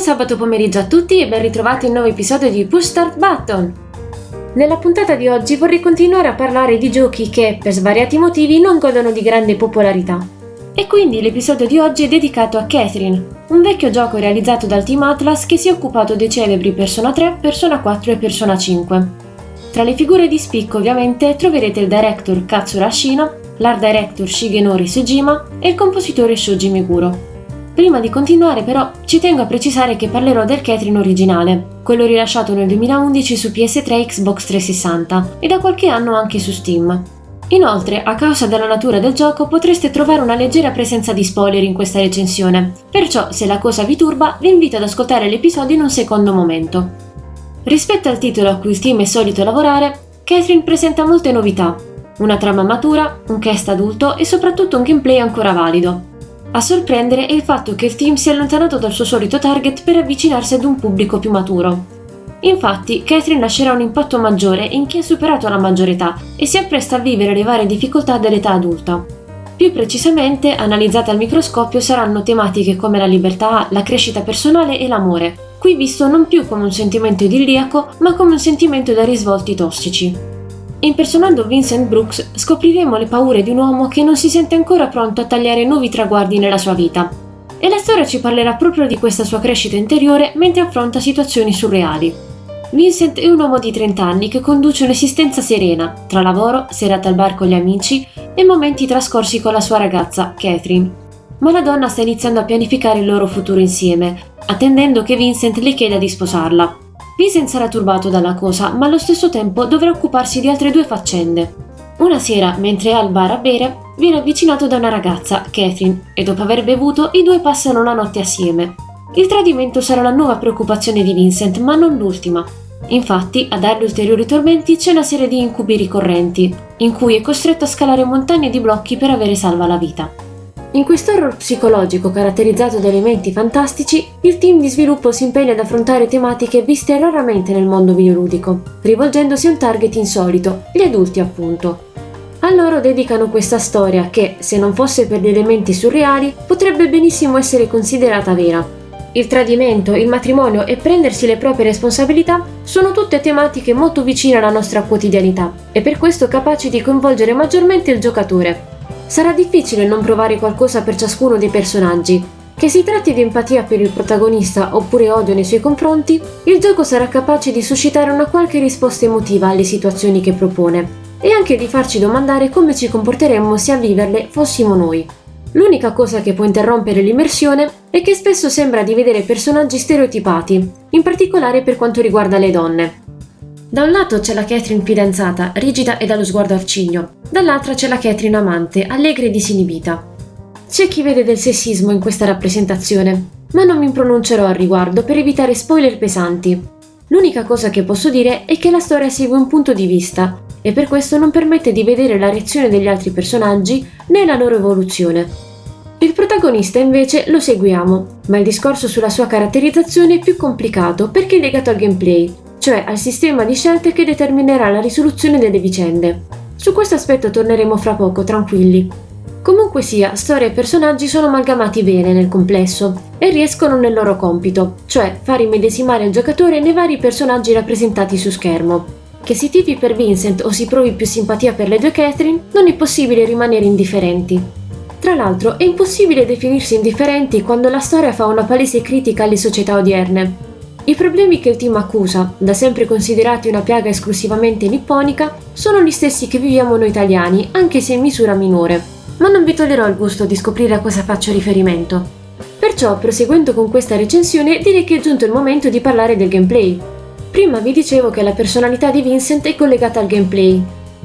Buon sabato pomeriggio a tutti e ben ritrovati in un nuovo episodio di Push Start Button. Nella puntata di oggi vorrei continuare a parlare di giochi che, per svariati motivi, non godono di grande popolarità. E quindi l'episodio di oggi è dedicato a Catherine, un vecchio gioco realizzato dal team Atlas che si è occupato dei celebri Persona 3, Persona 4 e Persona 5. Tra le figure di spicco ovviamente troverete il director Katsura Ashino, l'art director Shigenori Sejima e il compositore Shoji Meguro. Prima di continuare però ci tengo a precisare che parlerò del Catherine originale, quello rilasciato nel 2011 su PS3 e Xbox 360 e da qualche anno anche su Steam. Inoltre, a causa della natura del gioco, potreste trovare una leggera presenza di spoiler in questa recensione, perciò se la cosa vi turba vi invito ad ascoltare l'episodio in un secondo momento. Rispetto al titolo a cui il team è solito lavorare, Catherine presenta molte novità, una trama matura, un cast adulto e soprattutto un gameplay ancora valido. A sorprendere è il fatto che il team si è allontanato dal suo solito target per avvicinarsi ad un pubblico più maturo. Infatti, Catherine lascerà un impatto maggiore in chi ha superato la maggiore età e si appresta a vivere le varie difficoltà dell'età adulta. Più precisamente, analizzate al microscopio saranno tematiche come la libertà, la crescita personale e l'amore, qui visto non più come un sentimento idilliaco, ma come un sentimento da risvolti tossici. Impersonando Vincent Brooks scopriremo le paure di un uomo che non si sente ancora pronto a tagliare nuovi traguardi nella sua vita. E la storia ci parlerà proprio di questa sua crescita interiore mentre affronta situazioni surreali. Vincent è un uomo di 30 anni che conduce un'esistenza serena, tra lavoro, serate al bar con gli amici e momenti trascorsi con la sua ragazza, Catherine. Ma la donna sta iniziando a pianificare il loro futuro insieme, attendendo che Vincent le chieda di sposarla. Vincent sarà turbato dalla cosa, ma allo stesso tempo dovrà occuparsi di altre due faccende. Una sera, mentre è al bar a bere, viene avvicinato da una ragazza, Catherine, e dopo aver bevuto i due passano la notte assieme. Il tradimento sarà la nuova preoccupazione di Vincent, ma non l'ultima. Infatti, a dargli ulteriori tormenti c'è una serie di incubi ricorrenti, in cui è costretto a scalare montagne di blocchi per avere salva la vita. In questo horror psicologico caratterizzato da elementi fantastici, il team di sviluppo si impegna ad affrontare tematiche viste raramente nel mondo videoludico, rivolgendosi a un target insolito, gli adulti appunto. A loro dedicano questa storia che, se non fosse per gli elementi surreali, potrebbe benissimo essere considerata vera. Il tradimento, il matrimonio e prendersi le proprie responsabilità sono tutte tematiche molto vicine alla nostra quotidianità e per questo capaci di coinvolgere maggiormente il giocatore, sarà difficile non provare qualcosa per ciascuno dei personaggi. Che si tratti di empatia per il protagonista oppure odio nei suoi confronti, il gioco sarà capace di suscitare una qualche risposta emotiva alle situazioni che propone e anche di farci domandare come ci comporteremmo se a viverle fossimo noi. L'unica cosa che può interrompere l'immersione è che spesso sembra di vedere personaggi stereotipati, in particolare per quanto riguarda le donne. Da un lato c'è la Catherine fidanzata, rigida e dallo sguardo arcigno, dall'altra c'è la Catherine amante, allegra e disinibita. C'è chi vede del sessismo in questa rappresentazione, ma non mi pronuncerò al riguardo per evitare spoiler pesanti. L'unica cosa che posso dire è che la storia segue un punto di vista e per questo non permette di vedere la reazione degli altri personaggi né la loro evoluzione. Il protagonista invece lo seguiamo, ma il discorso sulla sua caratterizzazione è più complicato perché è legato al gameplay cioè al sistema di scelte che determinerà la risoluzione delle vicende. Su questo aspetto torneremo fra poco, tranquilli. Comunque sia, storia e personaggi sono amalgamati bene nel complesso e riescono nel loro compito, cioè far immedesimare il giocatore nei vari personaggi rappresentati su schermo. Che si tifi per Vincent o si provi più simpatia per le due Catherine, non è possibile rimanere indifferenti. Tra l'altro, è impossibile definirsi indifferenti quando la storia fa una palese critica alle società odierne, i problemi che il team accusa, da sempre considerati una piaga esclusivamente nipponica, sono gli stessi che viviamo noi italiani, anche se in misura minore. Ma non vi toglierò il gusto di scoprire a cosa faccio riferimento. Perciò, proseguendo con questa recensione, direi che è giunto il momento di parlare del gameplay. Prima vi dicevo che la personalità di Vincent è collegata al gameplay.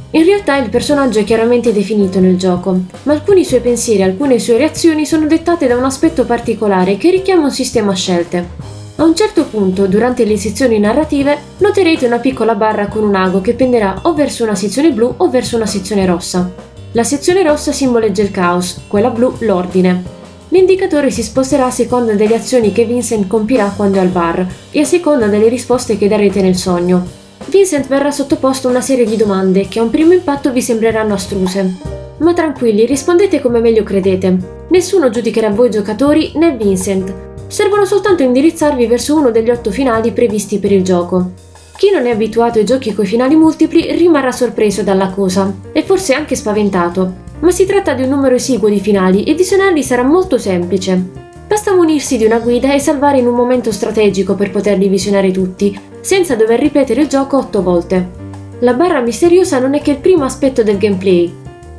In realtà il personaggio è chiaramente definito nel gioco, ma alcuni suoi pensieri e alcune sue reazioni sono dettate da un aspetto particolare che richiama un sistema a scelte. A un certo punto, durante le sezioni narrative, noterete una piccola barra con un ago che penderà o verso una sezione blu o verso una sezione rossa. La sezione rossa simboleggia il caos, quella blu l'ordine. L'indicatore si sposterà a seconda delle azioni che Vincent compirà quando è al bar e a seconda delle risposte che darete nel sogno. Vincent verrà sottoposto a una serie di domande che a un primo impatto vi sembreranno astruse. Ma tranquilli, rispondete come meglio credete. Nessuno giudicherà voi giocatori né Vincent, servono soltanto a indirizzarvi verso uno degli otto finali previsti per il gioco. Chi non è abituato ai giochi coi finali multipli rimarrà sorpreso dalla cosa e forse anche spaventato, ma si tratta di un numero esiguo di finali e visionarli sarà molto semplice. Basta munirsi di una guida e salvare in un momento strategico per poterli visionare tutti, senza dover ripetere il gioco otto volte. La barra misteriosa non è che il primo aspetto del gameplay.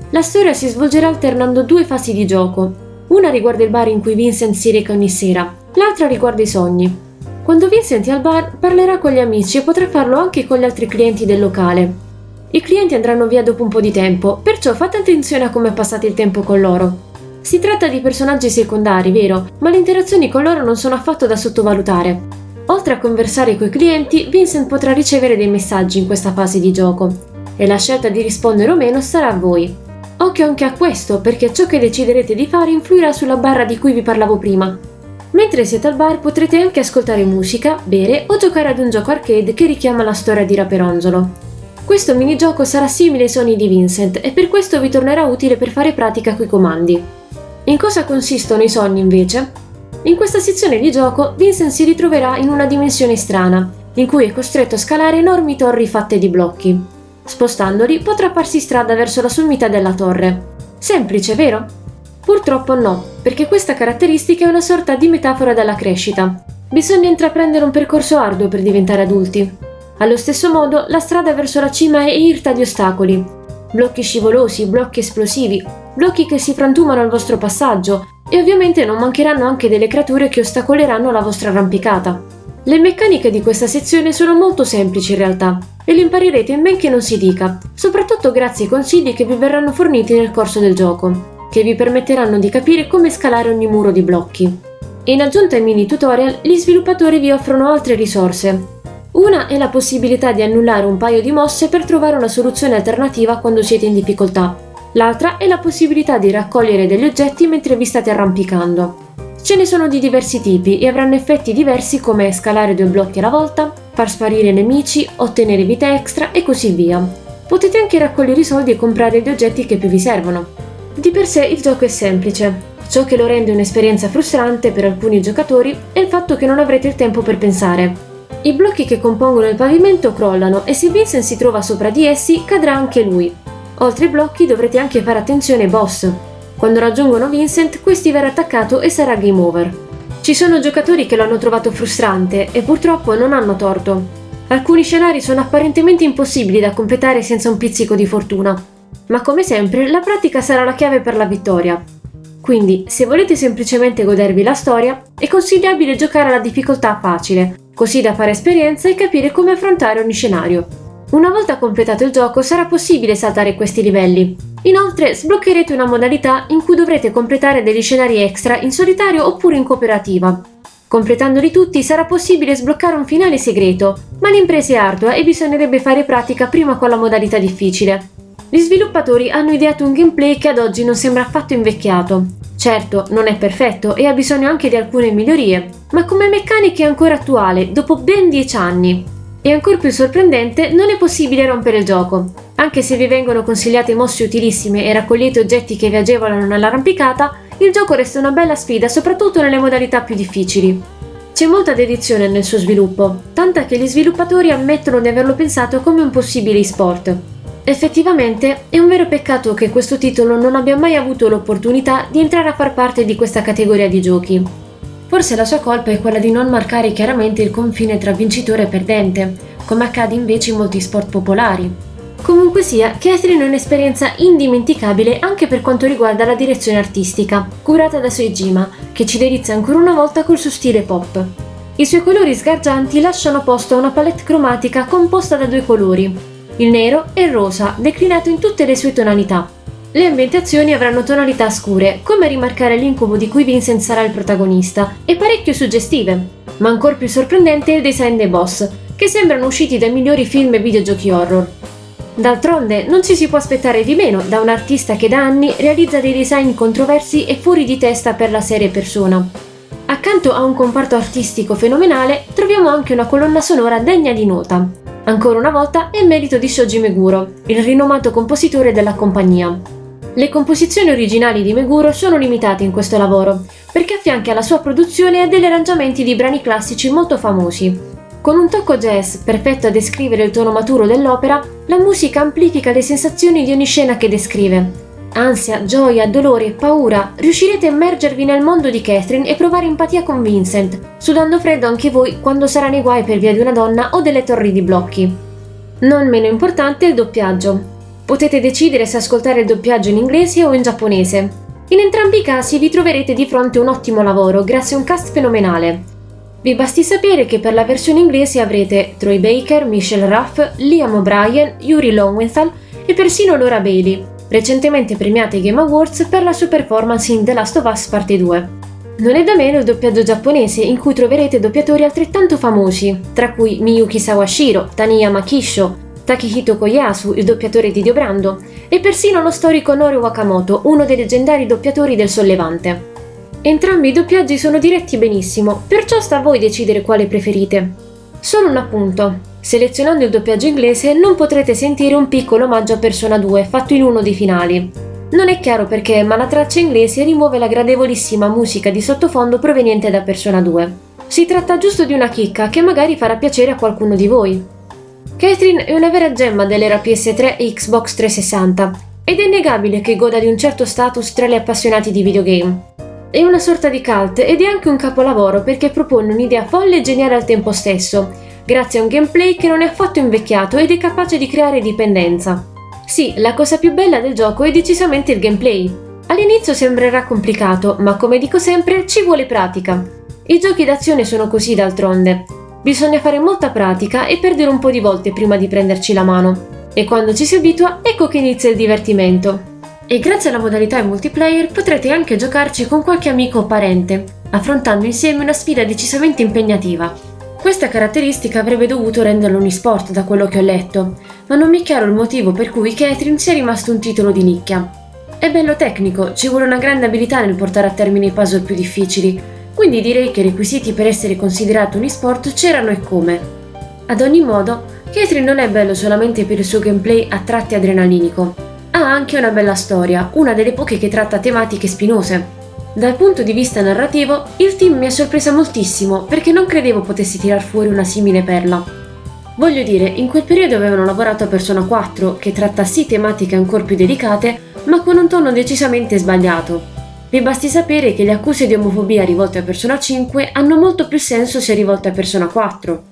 La storia si svolgerà alternando due fasi di gioco. Una riguarda il bar in cui Vincent si reca ogni sera, l'altra riguarda i sogni. Quando Vincent è al bar parlerà con gli amici e potrà farlo anche con gli altri clienti del locale. I clienti andranno via dopo un po' di tempo, perciò fate attenzione a come passate il tempo con loro. Si tratta di personaggi secondari, vero, ma le interazioni con loro non sono affatto da sottovalutare. Oltre a conversare coi clienti, Vincent potrà ricevere dei messaggi in questa fase di gioco e la scelta di rispondere o meno sarà a voi. Occhio anche a questo perché ciò che deciderete di fare influirà sulla barra di cui vi parlavo prima. Mentre siete al bar potrete anche ascoltare musica, bere o giocare ad un gioco arcade che richiama la storia di Raperonzolo. Questo minigioco sarà simile ai sogni di Vincent e per questo vi tornerà utile per fare pratica coi comandi. In cosa consistono i sogni invece? In questa sezione di gioco Vincent si ritroverà in una dimensione strana, in cui è costretto a scalare enormi torri fatte di blocchi. Spostandoli potrà farsi strada verso la sommità della torre. Semplice, vero? Purtroppo no, perché questa caratteristica è una sorta di metafora della crescita. Bisogna intraprendere un percorso arduo per diventare adulti. Allo stesso modo, la strada verso la cima è irta di ostacoli. Blocchi scivolosi, blocchi esplosivi, blocchi che si frantumano al vostro passaggio, e ovviamente non mancheranno anche delle creature che ostacoleranno la vostra arrampicata. Le meccaniche di questa sezione sono molto semplici in realtà e le imparerete in men che non si dica, soprattutto grazie ai consigli che vi verranno forniti nel corso del gioco, che vi permetteranno di capire come scalare ogni muro di blocchi. in aggiunta ai mini tutorial, gli sviluppatori vi offrono altre risorse. Una è la possibilità di annullare un paio di mosse per trovare una soluzione alternativa quando siete in difficoltà, L'altra è la possibilità di raccogliere degli oggetti mentre vi state arrampicando. Ce ne sono di diversi tipi e avranno effetti diversi come scalare due blocchi alla volta, far sparire nemici, ottenere vite extra e così via. Potete anche raccogliere i soldi e comprare gli oggetti che più vi servono. Di per sé il gioco è semplice. Ciò che lo rende un'esperienza frustrante per alcuni giocatori è il fatto che non avrete il tempo per pensare. I blocchi che compongono il pavimento crollano e se Vincent si trova sopra di essi cadrà anche lui, Oltre ai blocchi dovrete anche fare attenzione ai boss. Quando raggiungono Vincent, questi verrà attaccato e sarà game over. Ci sono giocatori che lo hanno trovato frustrante e purtroppo non hanno torto. Alcuni scenari sono apparentemente impossibili da completare senza un pizzico di fortuna, ma come sempre la pratica sarà la chiave per la vittoria. Quindi, se volete semplicemente godervi la storia, è consigliabile giocare alla difficoltà facile, così da fare esperienza e capire come affrontare ogni scenario. Una volta completato il gioco sarà possibile saltare questi livelli. Inoltre sbloccherete una modalità in cui dovrete completare degli scenari extra in solitario oppure in cooperativa. Completandoli tutti sarà possibile sbloccare un finale segreto, ma l'impresa è ardua e bisognerebbe fare pratica prima con la modalità difficile. Gli sviluppatori hanno ideato un gameplay che ad oggi non sembra affatto invecchiato. Certo, non è perfetto e ha bisogno anche di alcune migliorie, ma come meccanica è ancora attuale, dopo ben 10 anni. E ancora più sorprendente, non è possibile rompere il gioco. Anche se vi vengono consigliate mosse utilissime e raccogliete oggetti che vi agevolano nell'arrampicata, il gioco resta una bella sfida soprattutto nelle modalità più difficili. C'è molta dedizione nel suo sviluppo, tanta che gli sviluppatori ammettono di averlo pensato come un possibile e-sport. Effettivamente è un vero peccato che questo titolo non abbia mai avuto l'opportunità di entrare a far parte di questa categoria di giochi. Forse la sua colpa è quella di non marcare chiaramente il confine tra vincitore e perdente, come accade invece in molti sport popolari. Comunque sia, Catherine è un'esperienza indimenticabile anche per quanto riguarda la direzione artistica, curata da Soejima, che ci delizia ancora una volta col suo stile pop. I suoi colori sgargianti lasciano posto a una palette cromatica composta da due colori, il nero e il rosa, declinato in tutte le sue tonalità, le ambientazioni avranno tonalità scure, come a rimarcare l'incubo di cui Vincent sarà il protagonista, e parecchio suggestive. Ma ancora più sorprendente è il design dei boss, che sembrano usciti dai migliori film e videogiochi horror. D'altronde non ci si può aspettare di meno da un artista che da anni realizza dei design controversi e fuori di testa per la serie Persona. Accanto a un comparto artistico fenomenale, troviamo anche una colonna sonora degna di nota. Ancora una volta è merito di Shoji Meguro, il rinomato compositore della compagnia. Le composizioni originali di Meguro sono limitate in questo lavoro, perché affianca alla sua produzione degli arrangiamenti di brani classici molto famosi. Con un tocco jazz perfetto a descrivere il tono maturo dell'opera, la musica amplifica le sensazioni di ogni scena che descrive. Ansia, gioia, dolore, paura, riuscirete a immergervi nel mondo di Catherine e provare empatia con Vincent, sudando freddo anche voi quando sarà nei guai per via di una donna o delle torri di blocchi. Non meno importante il doppiaggio. Potete decidere se ascoltare il doppiaggio in inglese o in giapponese. In entrambi i casi vi troverete di fronte un ottimo lavoro grazie a un cast fenomenale. Vi basti sapere che per la versione inglese avrete Troy Baker, Michelle Ruff, Liam O'Brien, Yuri Lowenthal e persino Laura Bailey, recentemente premiata ai Game Awards per la sua performance in The Last of Us Parte 2. Non è da meno il doppiaggio giapponese in cui troverete doppiatori altrettanto famosi, tra cui Miyuki Sawashiro, Taniya Makisho, Takehito Koyasu, il doppiatore di Dio Brando, e persino lo storico Norio Wakamoto, uno dei leggendari doppiatori del Sollevante. Entrambi i doppiaggi sono diretti benissimo, perciò sta a voi decidere quale preferite. Solo un appunto. Selezionando il doppiaggio inglese non potrete sentire un piccolo omaggio a Persona 2 fatto in uno dei finali. Non è chiaro perché, ma la traccia inglese rimuove la gradevolissima musica di sottofondo proveniente da Persona 2. Si tratta giusto di una chicca che magari farà piacere a qualcuno di voi. Catherine è una vera gemma dell'era PS3 e Xbox 360 ed è innegabile che goda di un certo status tra gli appassionati di videogame. È una sorta di cult ed è anche un capolavoro perché propone un'idea folle e geniale al tempo stesso, grazie a un gameplay che non è affatto invecchiato ed è capace di creare dipendenza. Sì, la cosa più bella del gioco è decisamente il gameplay. All'inizio sembrerà complicato, ma come dico sempre, ci vuole pratica. I giochi d'azione sono così d'altronde, Bisogna fare molta pratica e perdere un po' di volte prima di prenderci la mano. E quando ci si abitua, ecco che inizia il divertimento. E grazie alla modalità multiplayer potrete anche giocarci con qualche amico o parente, affrontando insieme una sfida decisamente impegnativa. Questa caratteristica avrebbe dovuto renderlo un esport da quello che ho letto, ma non mi è chiaro il motivo per cui Catherine sia rimasto un titolo di nicchia. È bello tecnico, ci vuole una grande abilità nel portare a termine i puzzle più difficili, quindi direi che i requisiti per essere considerato un esport c'erano e come. Ad ogni modo, Catherine non è bello solamente per il suo gameplay a tratti adrenalinico, ha anche una bella storia, una delle poche che tratta tematiche spinose. Dal punto di vista narrativo, il team mi ha sorpresa moltissimo perché non credevo potessi tirar fuori una simile perla. Voglio dire, in quel periodo avevano lavorato a Persona 4, che tratta sì tematiche ancora più delicate, ma con un tono decisamente sbagliato, vi basti sapere che le accuse di omofobia rivolte a Persona 5 hanno molto più senso se rivolte a Persona 4.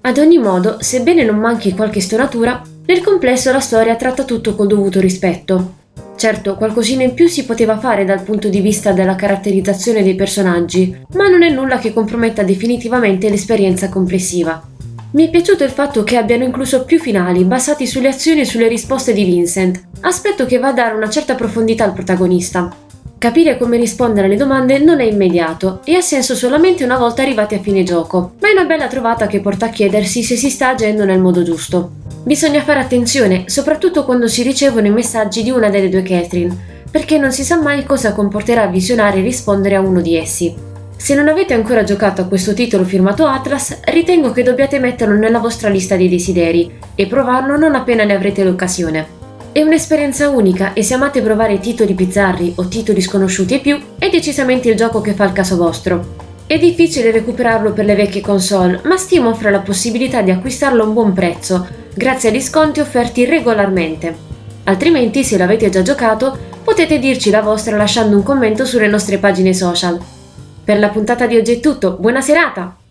Ad ogni modo, sebbene non manchi qualche stonatura, nel complesso la storia tratta tutto col dovuto rispetto. Certo, qualcosina in più si poteva fare dal punto di vista della caratterizzazione dei personaggi, ma non è nulla che comprometta definitivamente l'esperienza complessiva. Mi è piaciuto il fatto che abbiano incluso più finali basati sulle azioni e sulle risposte di Vincent, aspetto che va a dare una certa profondità al protagonista. Capire come rispondere alle domande non è immediato e ha senso solamente una volta arrivati a fine gioco, ma è una bella trovata che porta a chiedersi se si sta agendo nel modo giusto. Bisogna fare attenzione, soprattutto quando si ricevono i messaggi di una delle due Catherine, perché non si sa mai cosa comporterà visionare e rispondere a uno di essi. Se non avete ancora giocato a questo titolo firmato Atlas, ritengo che dobbiate metterlo nella vostra lista dei desideri e provarlo non appena ne avrete l'occasione. È un'esperienza unica e se amate provare titoli bizzarri o titoli sconosciuti e più, è decisamente il gioco che fa il caso vostro. È difficile recuperarlo per le vecchie console, ma Steam offre la possibilità di acquistarlo a un buon prezzo, grazie agli sconti offerti regolarmente. Altrimenti, se l'avete già giocato, potete dirci la vostra lasciando un commento sulle nostre pagine social. Per la puntata di oggi è tutto, buona serata!